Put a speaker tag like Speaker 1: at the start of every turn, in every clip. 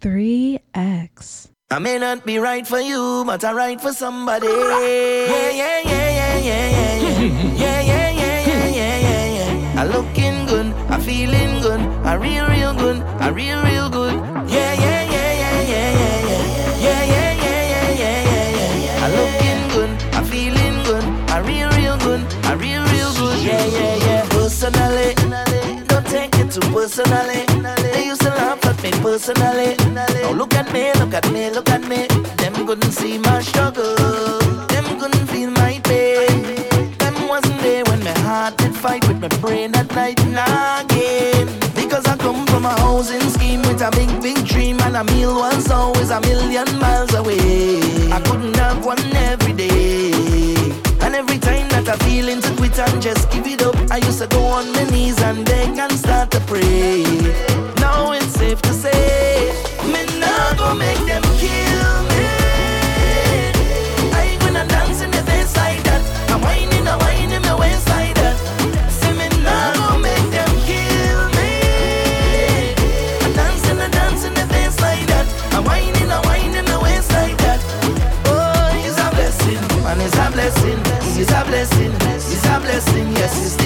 Speaker 1: 3X.
Speaker 2: I may not be right for you, but I right for somebody. Yeah, yeah, yeah, yeah, yeah, yeah, yeah, yeah, yeah, yeah, yeah, yeah, yeah. I looking good, I feeling good, I real, real good, I real, real good. Yeah, yeah, yeah, yeah, yeah, yeah, yeah, yeah, yeah, yeah, yeah, yeah, yeah, yeah. I looking good, I feeling good, I real, real good, I real, real good. Yeah, yeah, yeah. Personally, personally. They used to laugh at me personally. Now look at me, look at me, look at me. Them couldn't see my struggle. Them couldn't feel my pain. Them wasn't there when my heart did fight with my brain at night again. Because I come from a housing scheme with a big, big dream, and a meal was always a million miles away. I couldn't have one every day. And every time that I feel into quit and just give it up, I used to go on my knees and beg and start to pray. Now it's safe to say, me nah go make them kill me. I gonna dance in the face like that. I'm whining, I'm whining my waist like that. Say me nah go make them kill me. I dance and I dance in the face like that. I'm whining, I'm whining my waist like that. Oh, it's a blessing, man, it's a blessing. It's a blessing, it's a blessing. Yes, it's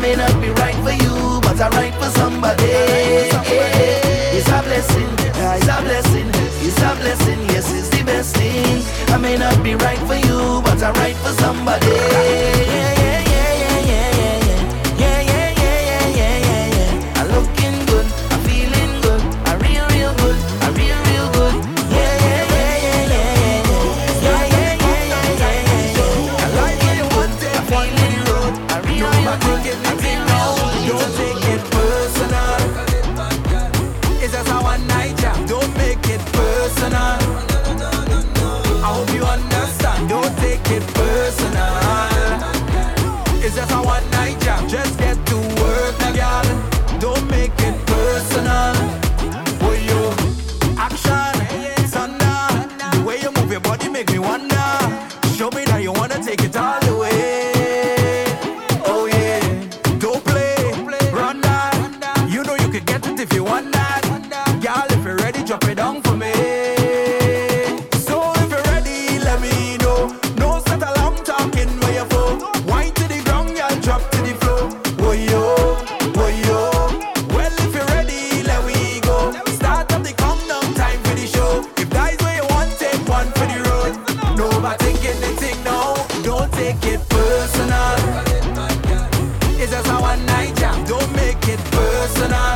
Speaker 2: may not be right for you, but I'm right for somebody. It's a blessing, it's a blessing, it's a blessing. Yes, it's the best thing. I may not be right for you, but I'm right for somebody.
Speaker 3: It personal.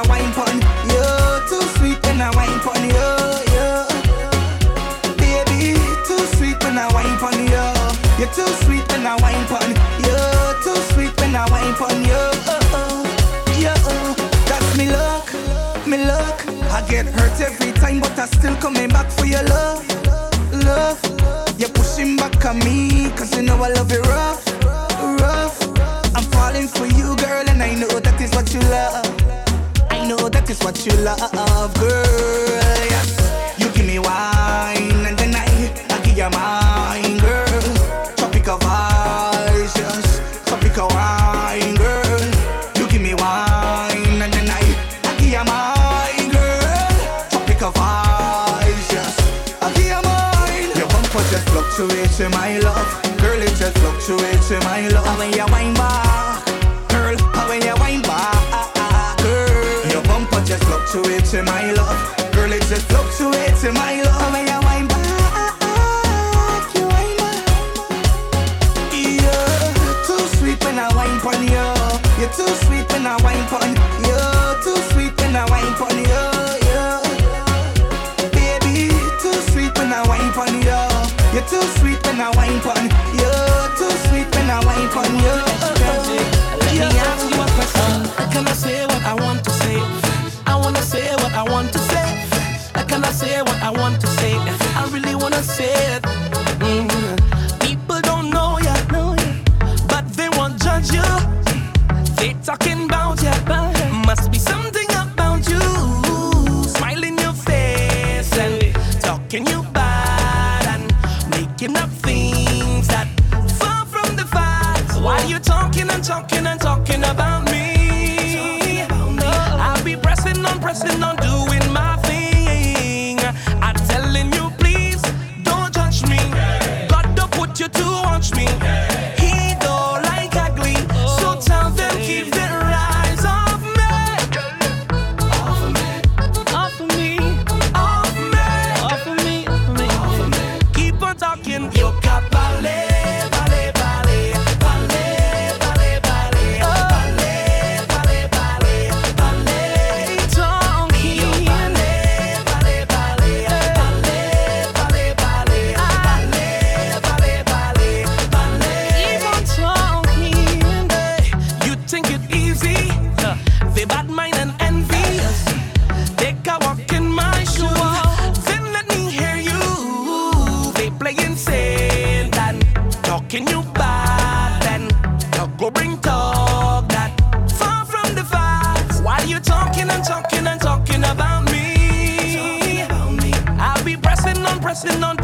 Speaker 3: I wine pon you, too sweet when I wine pon you, you. Baby, too sweet when I wine pon you, you're too sweet when I wine pon you, too sweet when I wine pon you, oh. That's me luck, me luck. I get hurt every time, but I still coming back for your love, love. You're pushing back on me, cause you know I love it rough, rough. I'm falling for you, girl, and I know that is what you love is what you love, girl. Yeah. You give me wine and then I, I give you mine, girl. Tropical vibes, yes. Tropical wine, girl. You give me wine and then I, I give you mine, girl. Tropical vibes, yes. I give you mine. Your bumper just fluctuates my love, girl. It just fluctuates my love. I'm in your wine bar. To in my love. Girl, it just fluctuates in my love. When you wind back, you wind back. Yeah, too sweet when I wind pon you. You're too sweet when I wind pon you. Too sweet when I wind you. Baby, too sweet when I wind you. You're too sweet when I
Speaker 4: wind you. Dancing on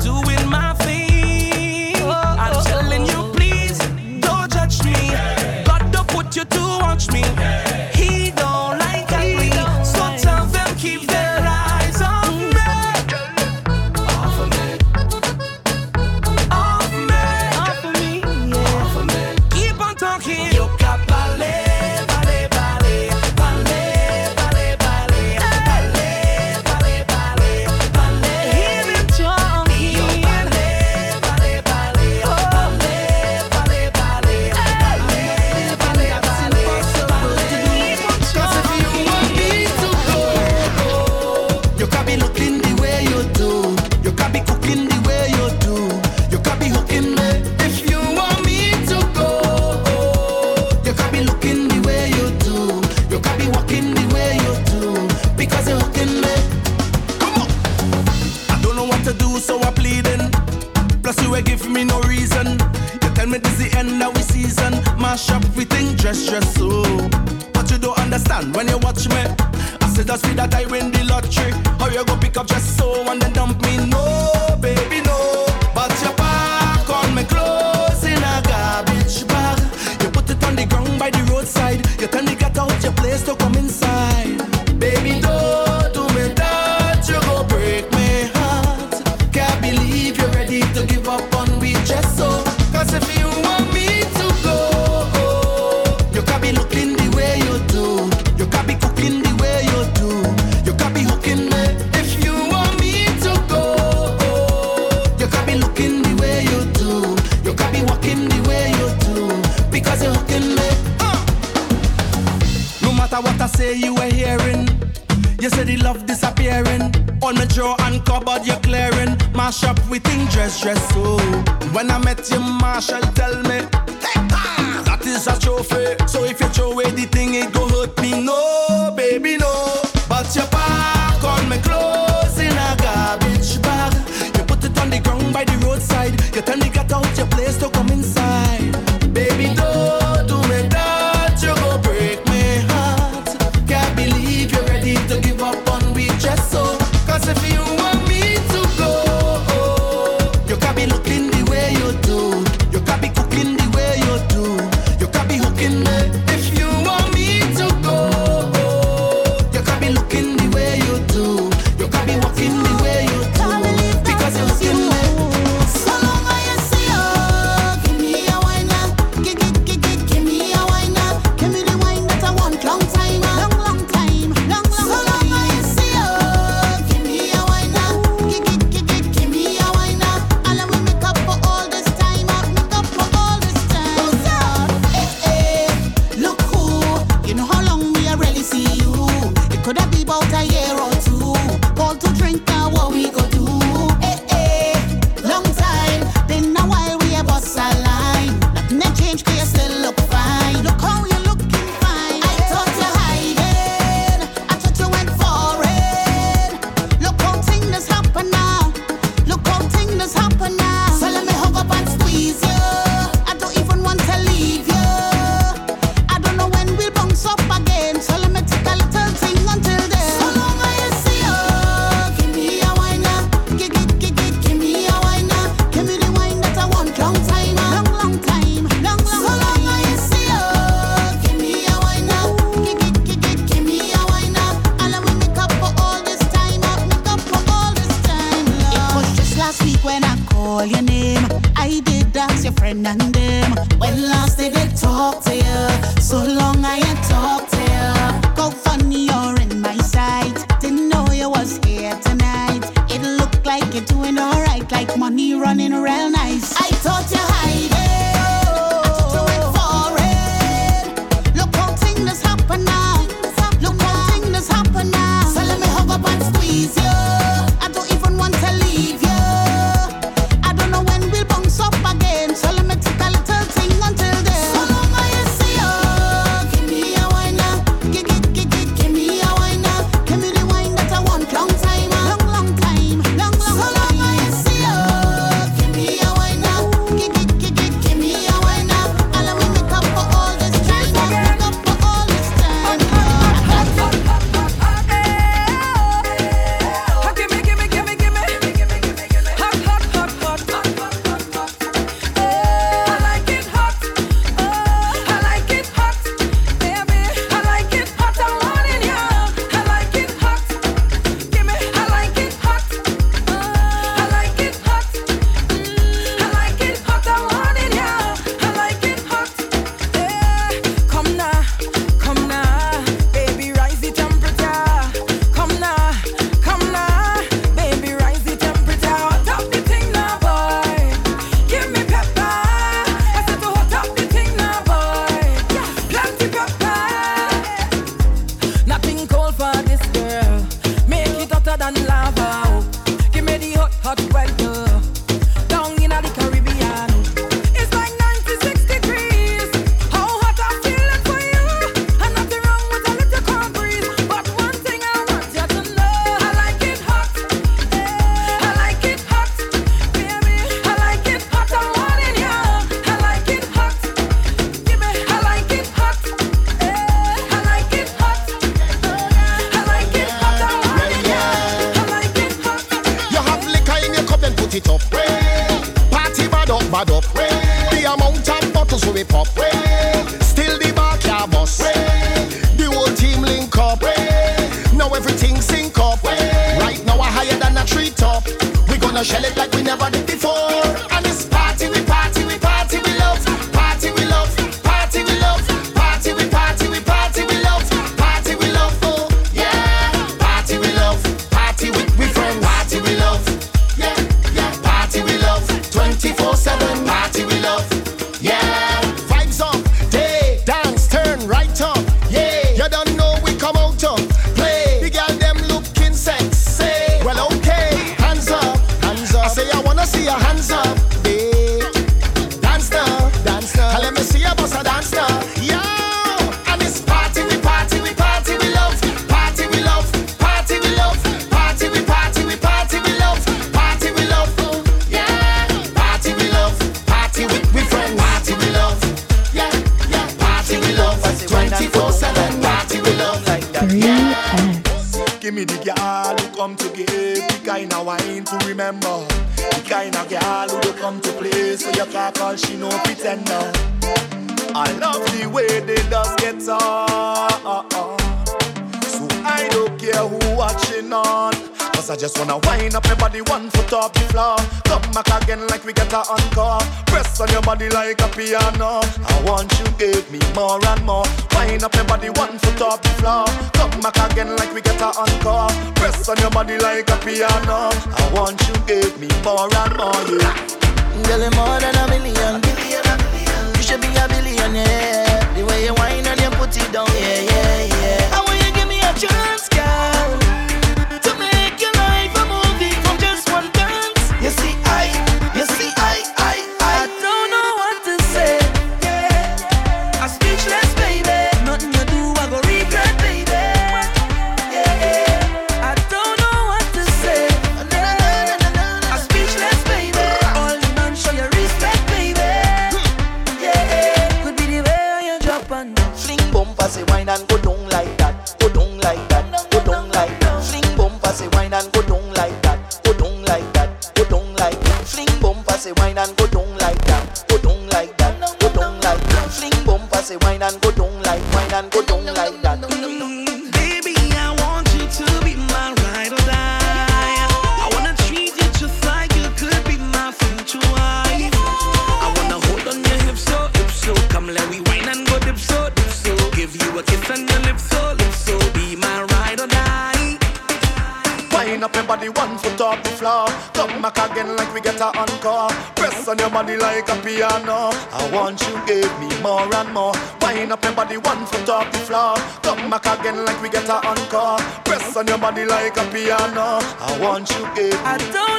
Speaker 4: body
Speaker 5: one
Speaker 4: foot off the floor. Come back again like we get a encore. Press on your body like a piano. I want you,
Speaker 5: baby. I don't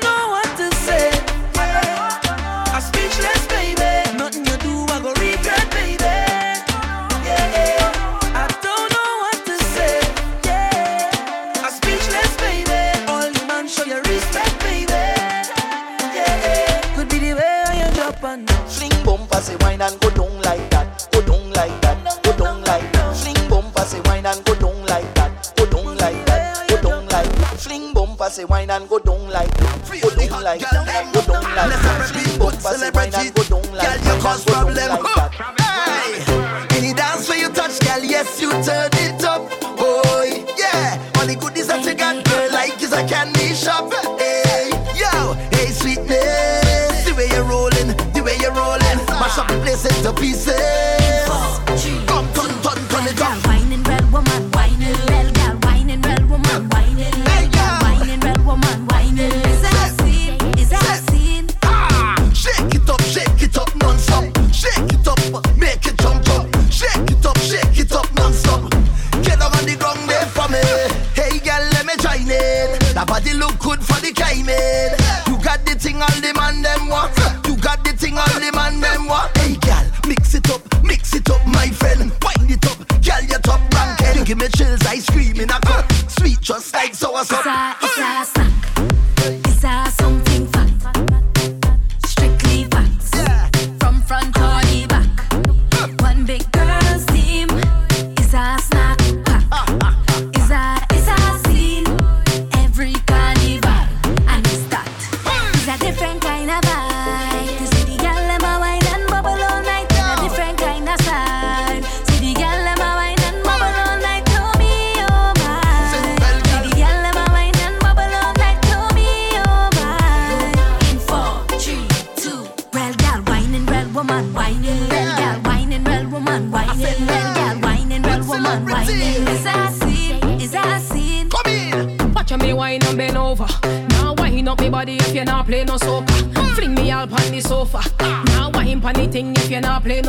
Speaker 3: thing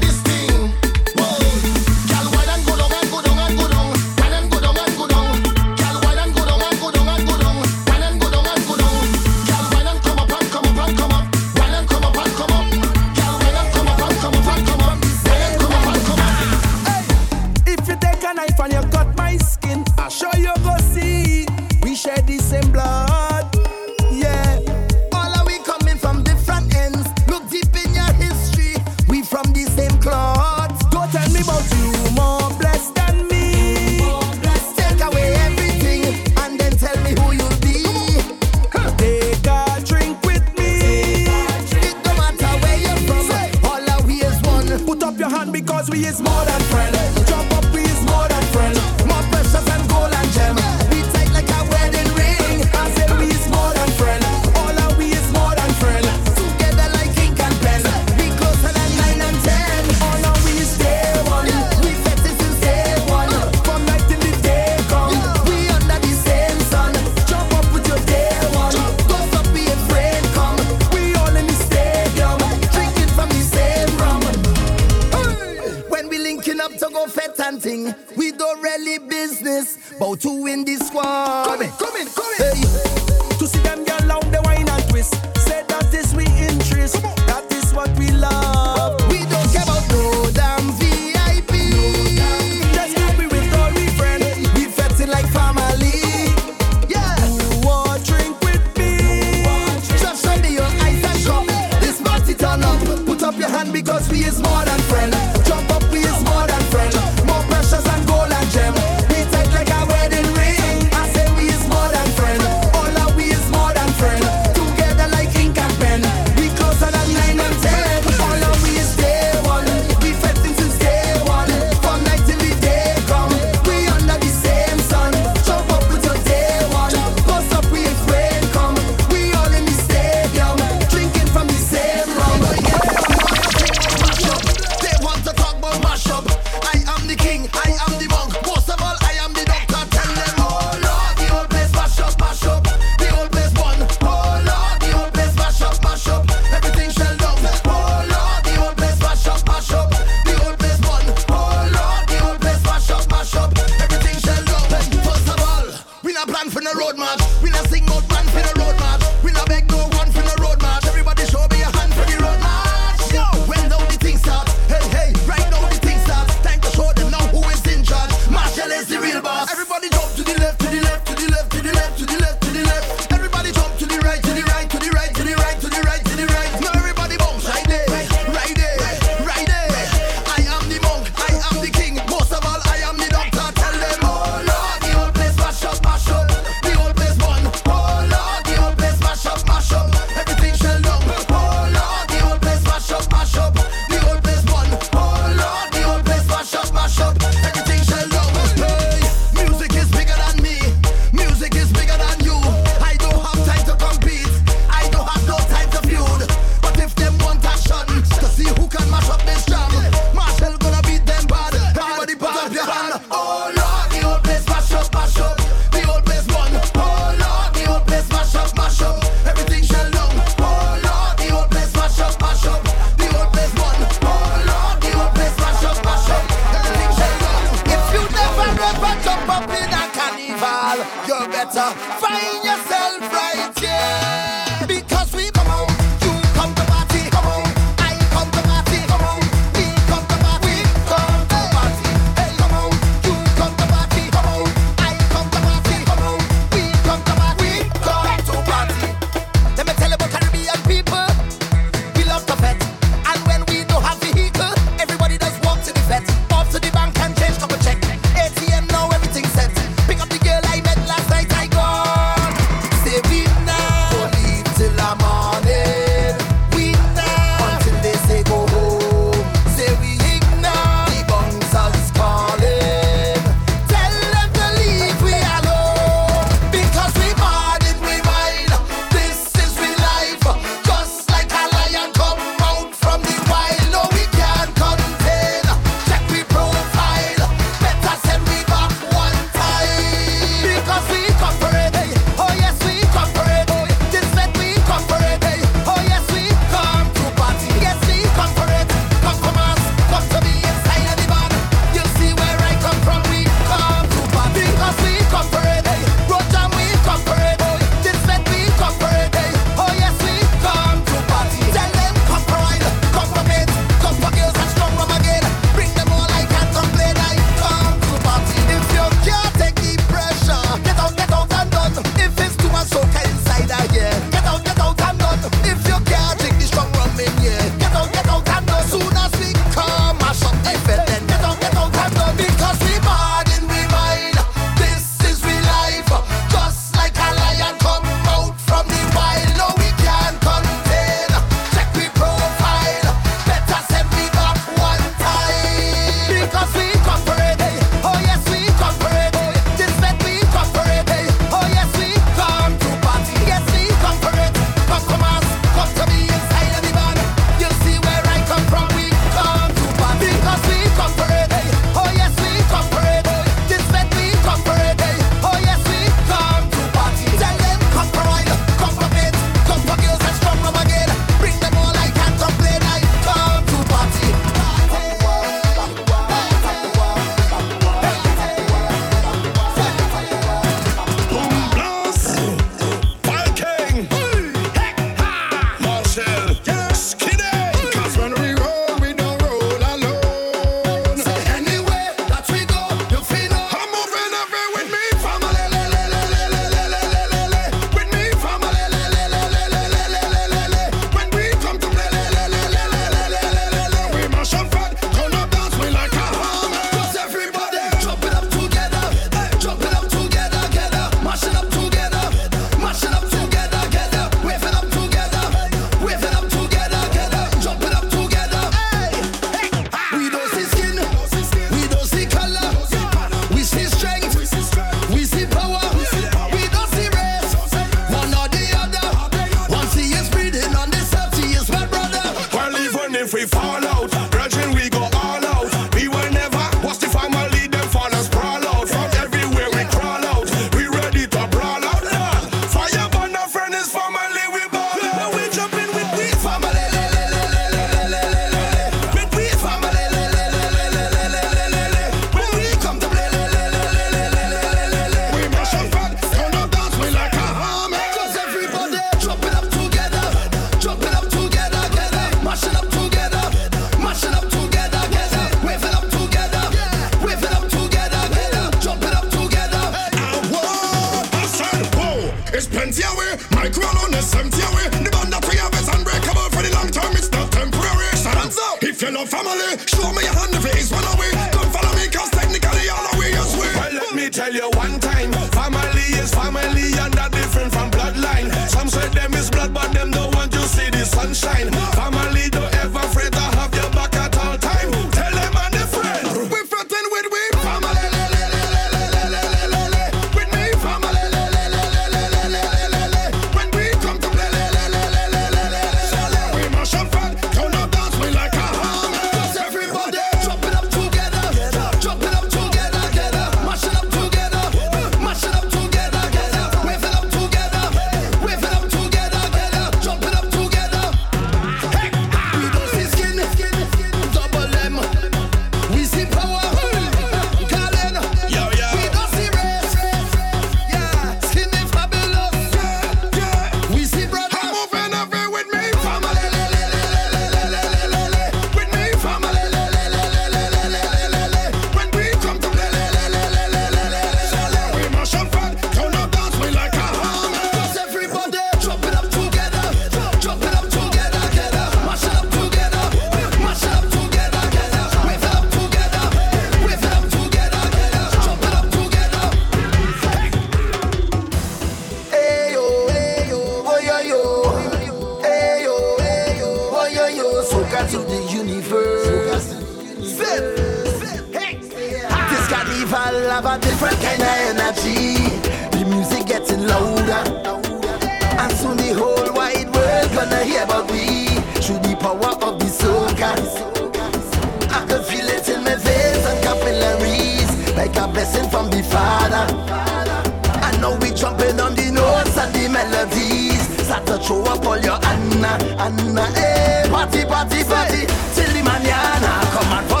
Speaker 2: Jumping on the notes and the melodies. Start to throw up all your Anna, Anna, eh. Party, party, party, till the manana. Come on, party!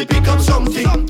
Speaker 4: He tell me pick up something,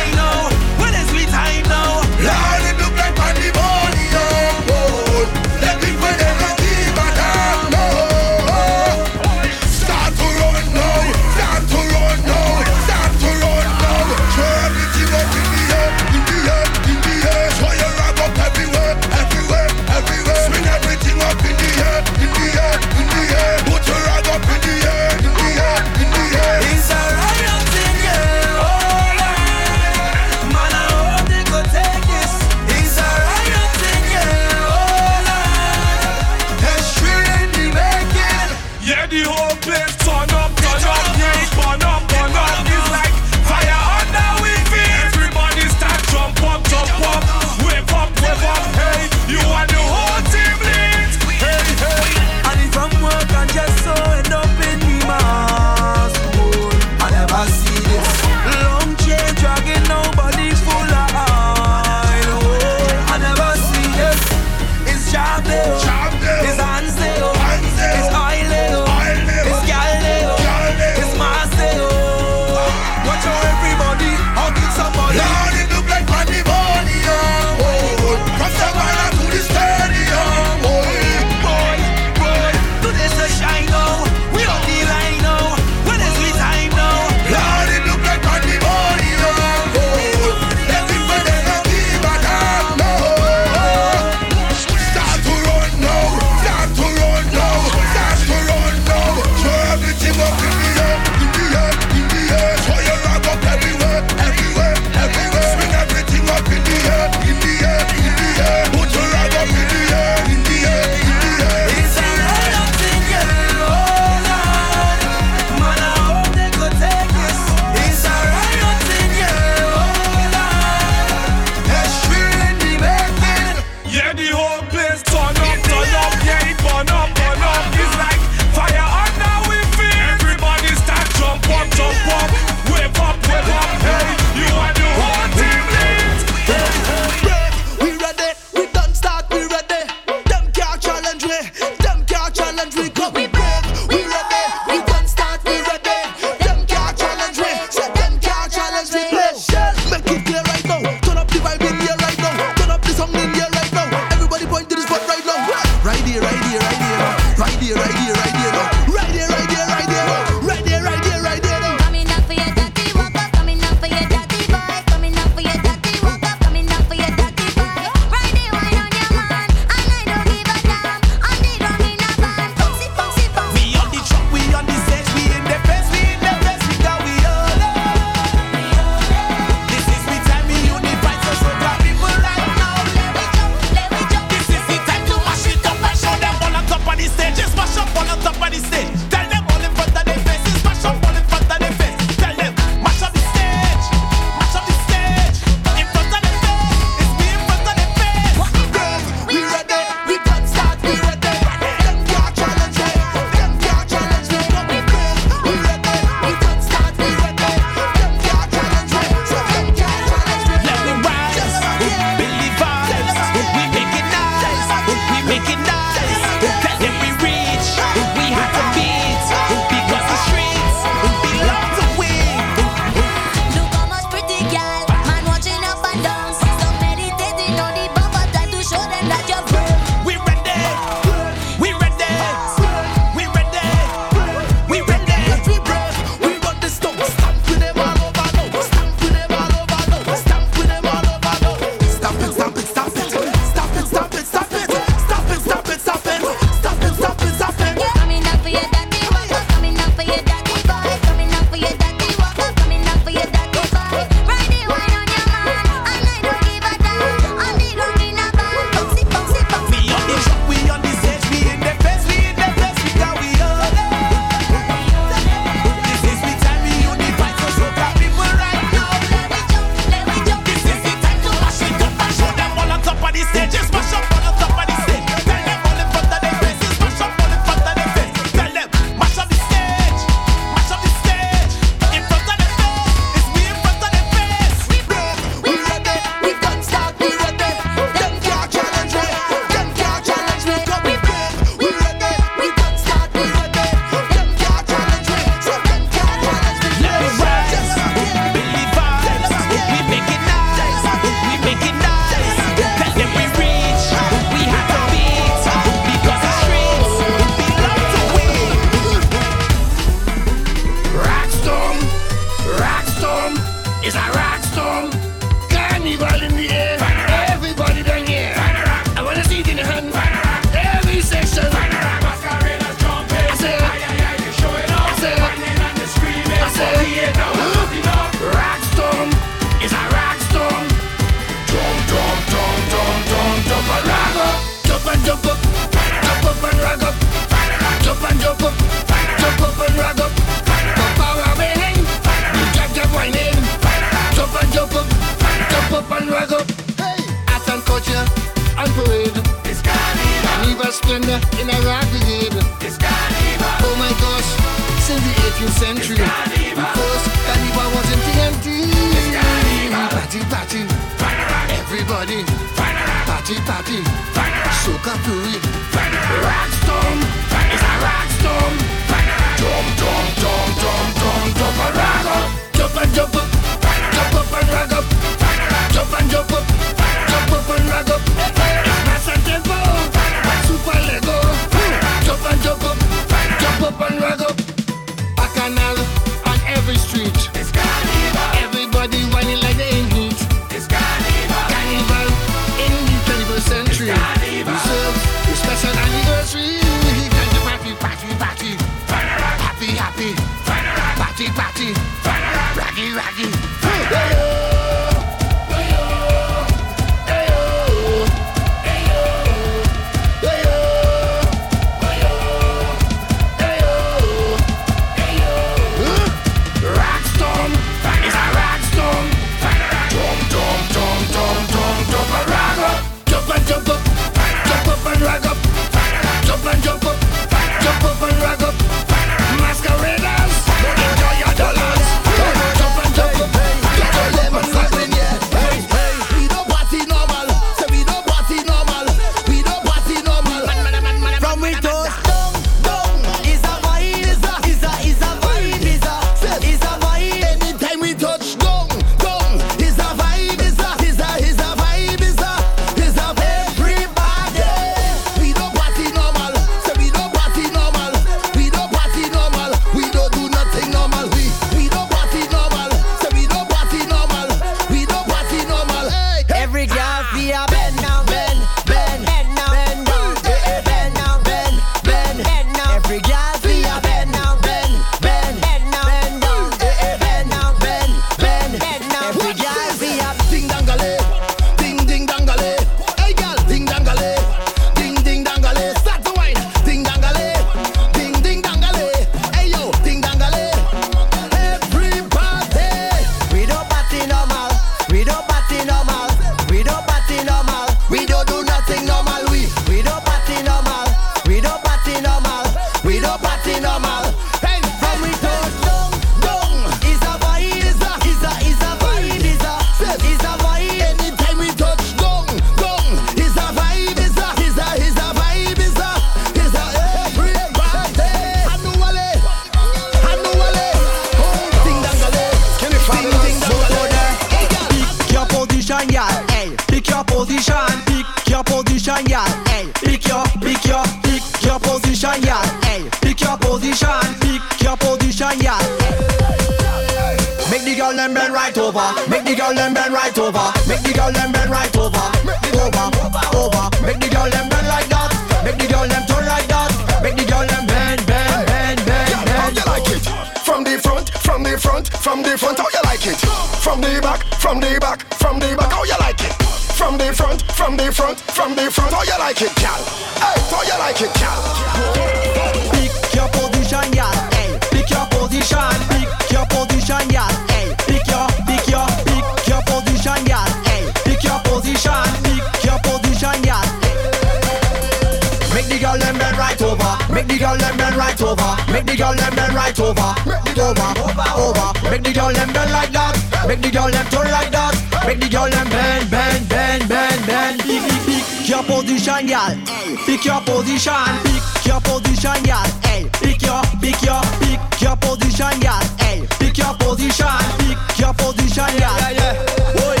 Speaker 6: Make the girl them bend right over. Make the girl them bend right over. Make the girl them bend right over. Over, over. over. Make the girl them bend like that. Make the girl them turn like that. Make the girl them bend, bend, bend, bend, bend. Pick, pick, pick your position, girl. Pick your position. Pick your position, girl. Hey, pick your, pick your, pick your position, girl. Hey, pick your position. Pick your position, girl. Yeah, yeah, yeah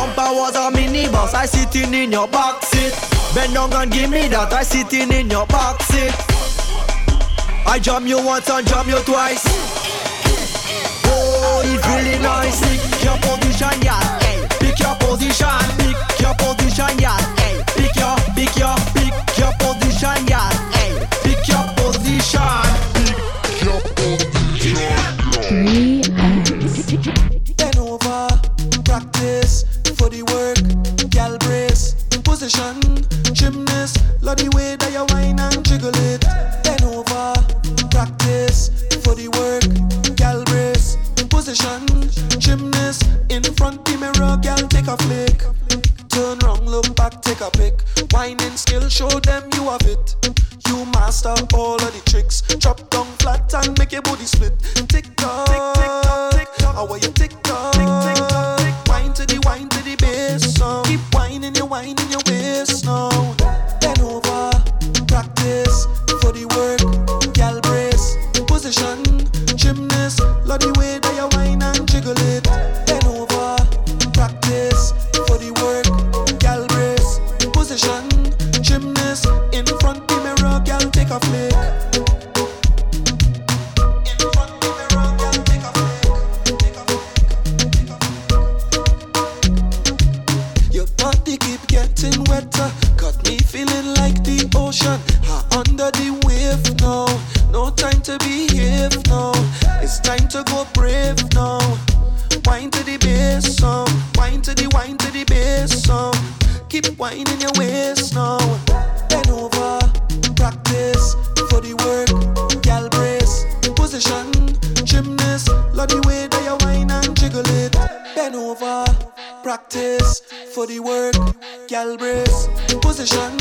Speaker 6: bumper was a minibus. I sitting in your back seat. Bend down and give me that. I sitting in your back seat. I jam you once and jam you twice. Oh, it's really nice. Pick your position, yeah. Pick your position. Pick your position, yeah. Pick your, pick your, pick your position, yeah. Pick your position.
Speaker 7: Pick your position. Three minutes. position. Gymnast, love the way that you whine and jiggle it. Then over, practice for the work. Gal brace in position. Gymnast, in front the mirror, gal take a flick. Turn wrong, look back, take a pic.
Speaker 8: Whining skill, show them you have it. You master all of the tricks. Drop down flat and make your body split. Tick tock, tick tock, tick tock. How are you tick time to behave now. It's time to go brave now. Wine to the bass, some. Wine to the wine to the bass, some. Keep whining your waist now. Bend over, practice for the work. Gal brace, position, gymnast. Love the way that you wine and jiggle it. Bend over, practice for the work. Gal brace, position,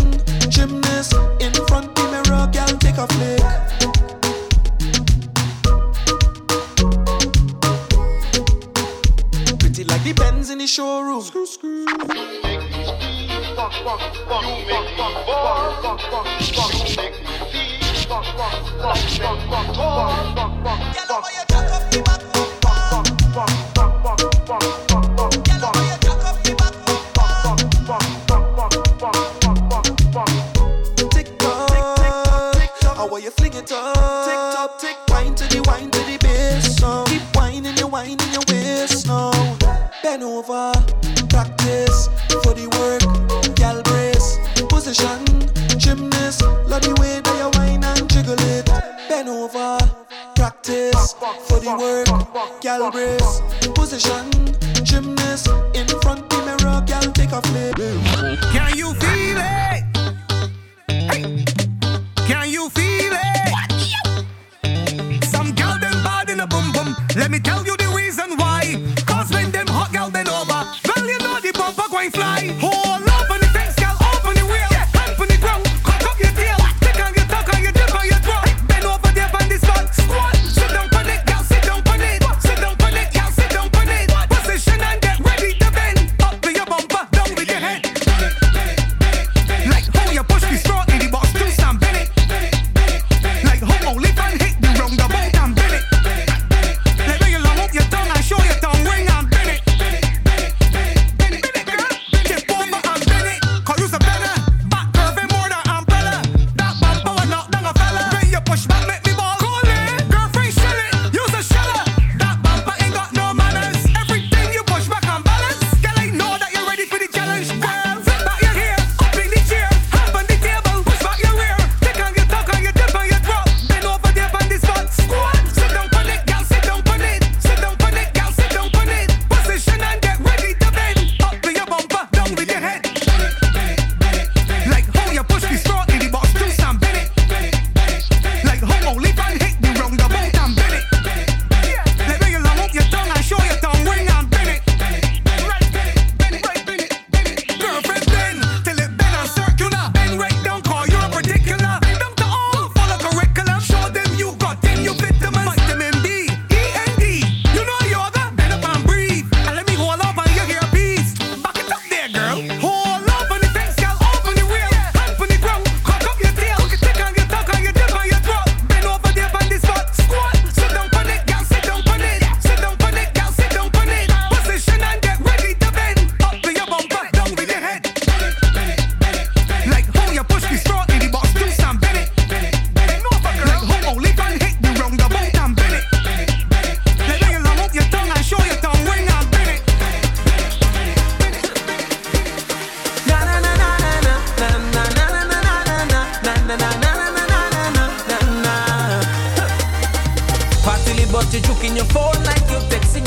Speaker 8: gymnast. In front the mirror, gal take a flick. The Benz in the showroom. Screw, screw.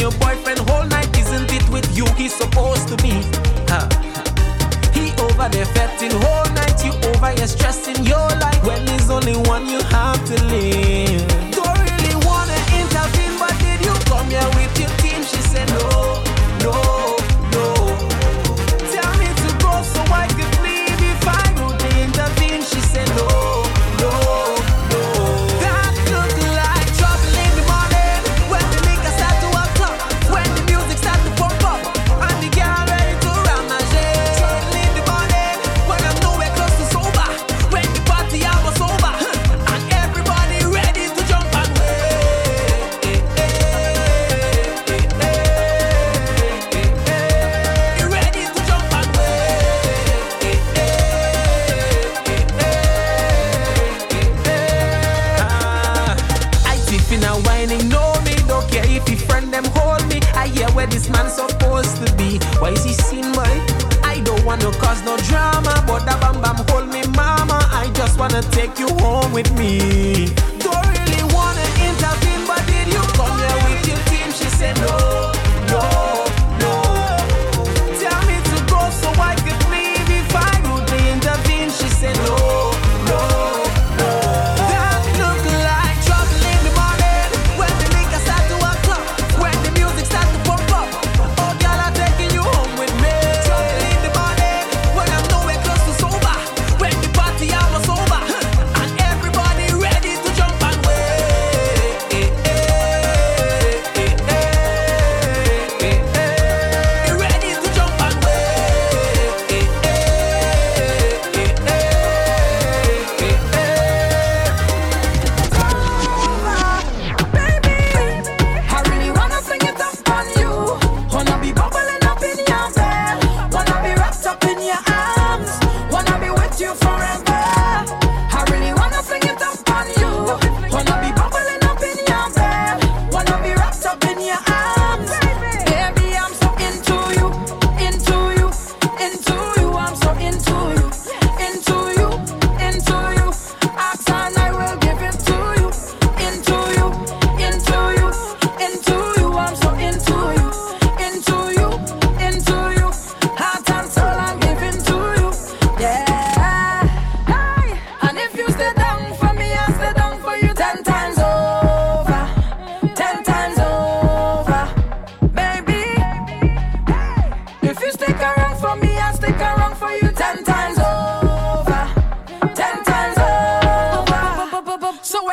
Speaker 8: your
Speaker 3: boyfriend.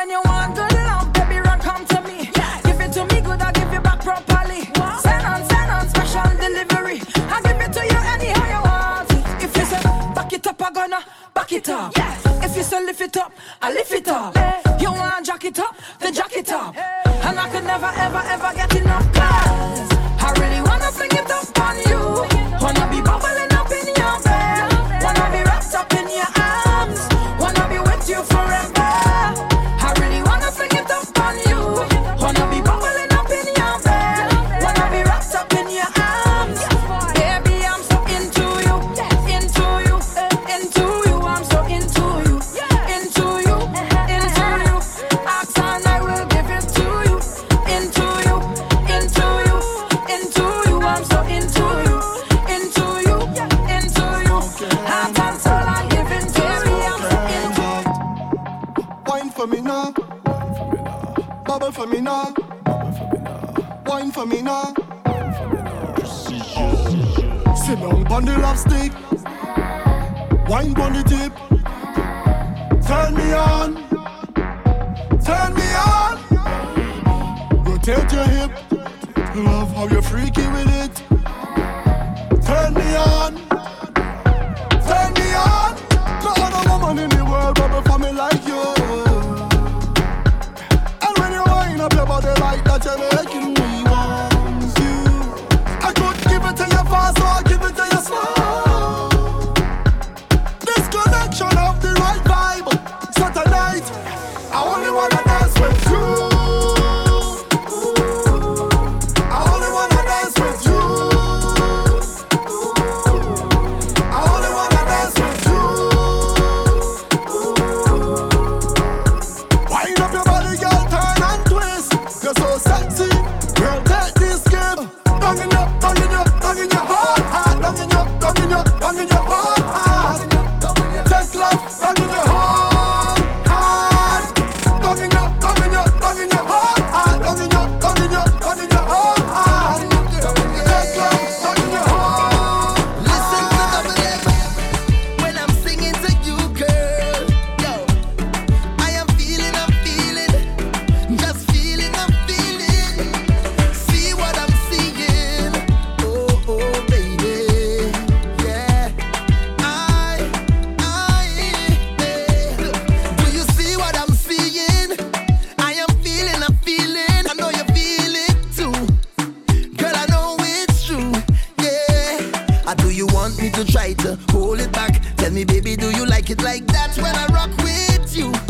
Speaker 3: when you
Speaker 9: want good love, baby, run come to me. Yeah. Give it to me good, I give you back properly. What? Send on, send on, special delivery. I give it to you anyhow you want. If you say back it up, I gonna back it up. Yes. If you say lift it up, I lift it up. Hey. You want jack it up, then jack it up. Hey. And I could never, ever, ever get
Speaker 10: me,
Speaker 4: baby, do you like it like that when I rock with you?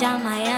Speaker 3: Channa.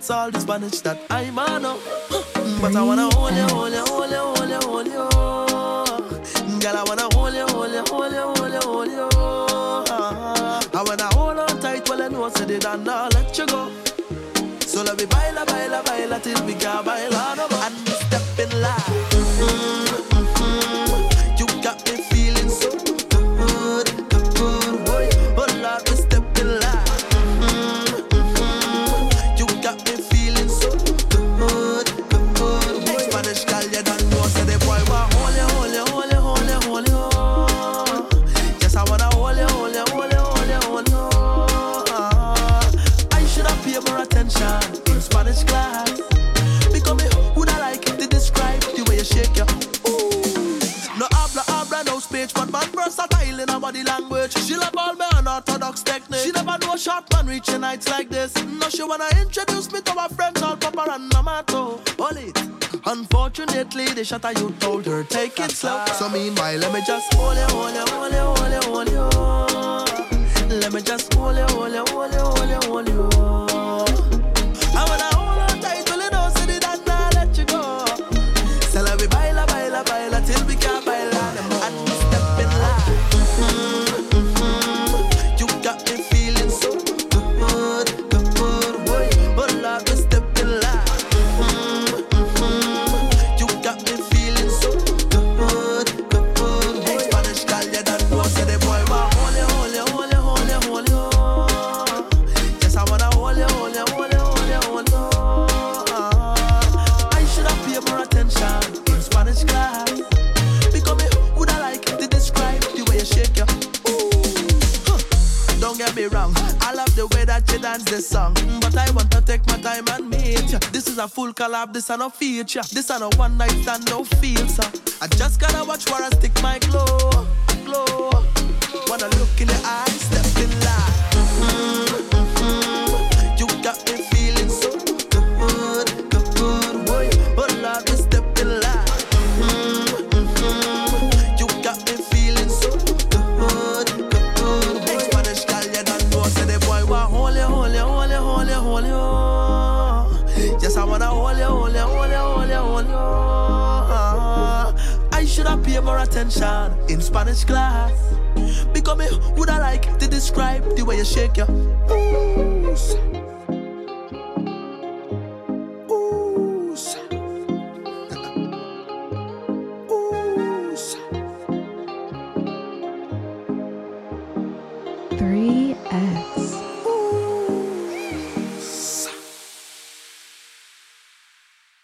Speaker 3: That's all the Spanish that I man up. But I wanna hold you, hold you, hold you, hold you, hold you. Girl, I wanna hold you, hold you, hold you, hold you, hold you. And when I hold on tight, well I know I said it and I'll let you go. So let me baila, baila, baila till we can baila. No meanwhile, let me just hold you love, this ain't no feature. This ain't no one night stand, no filter. I just gotta watch where I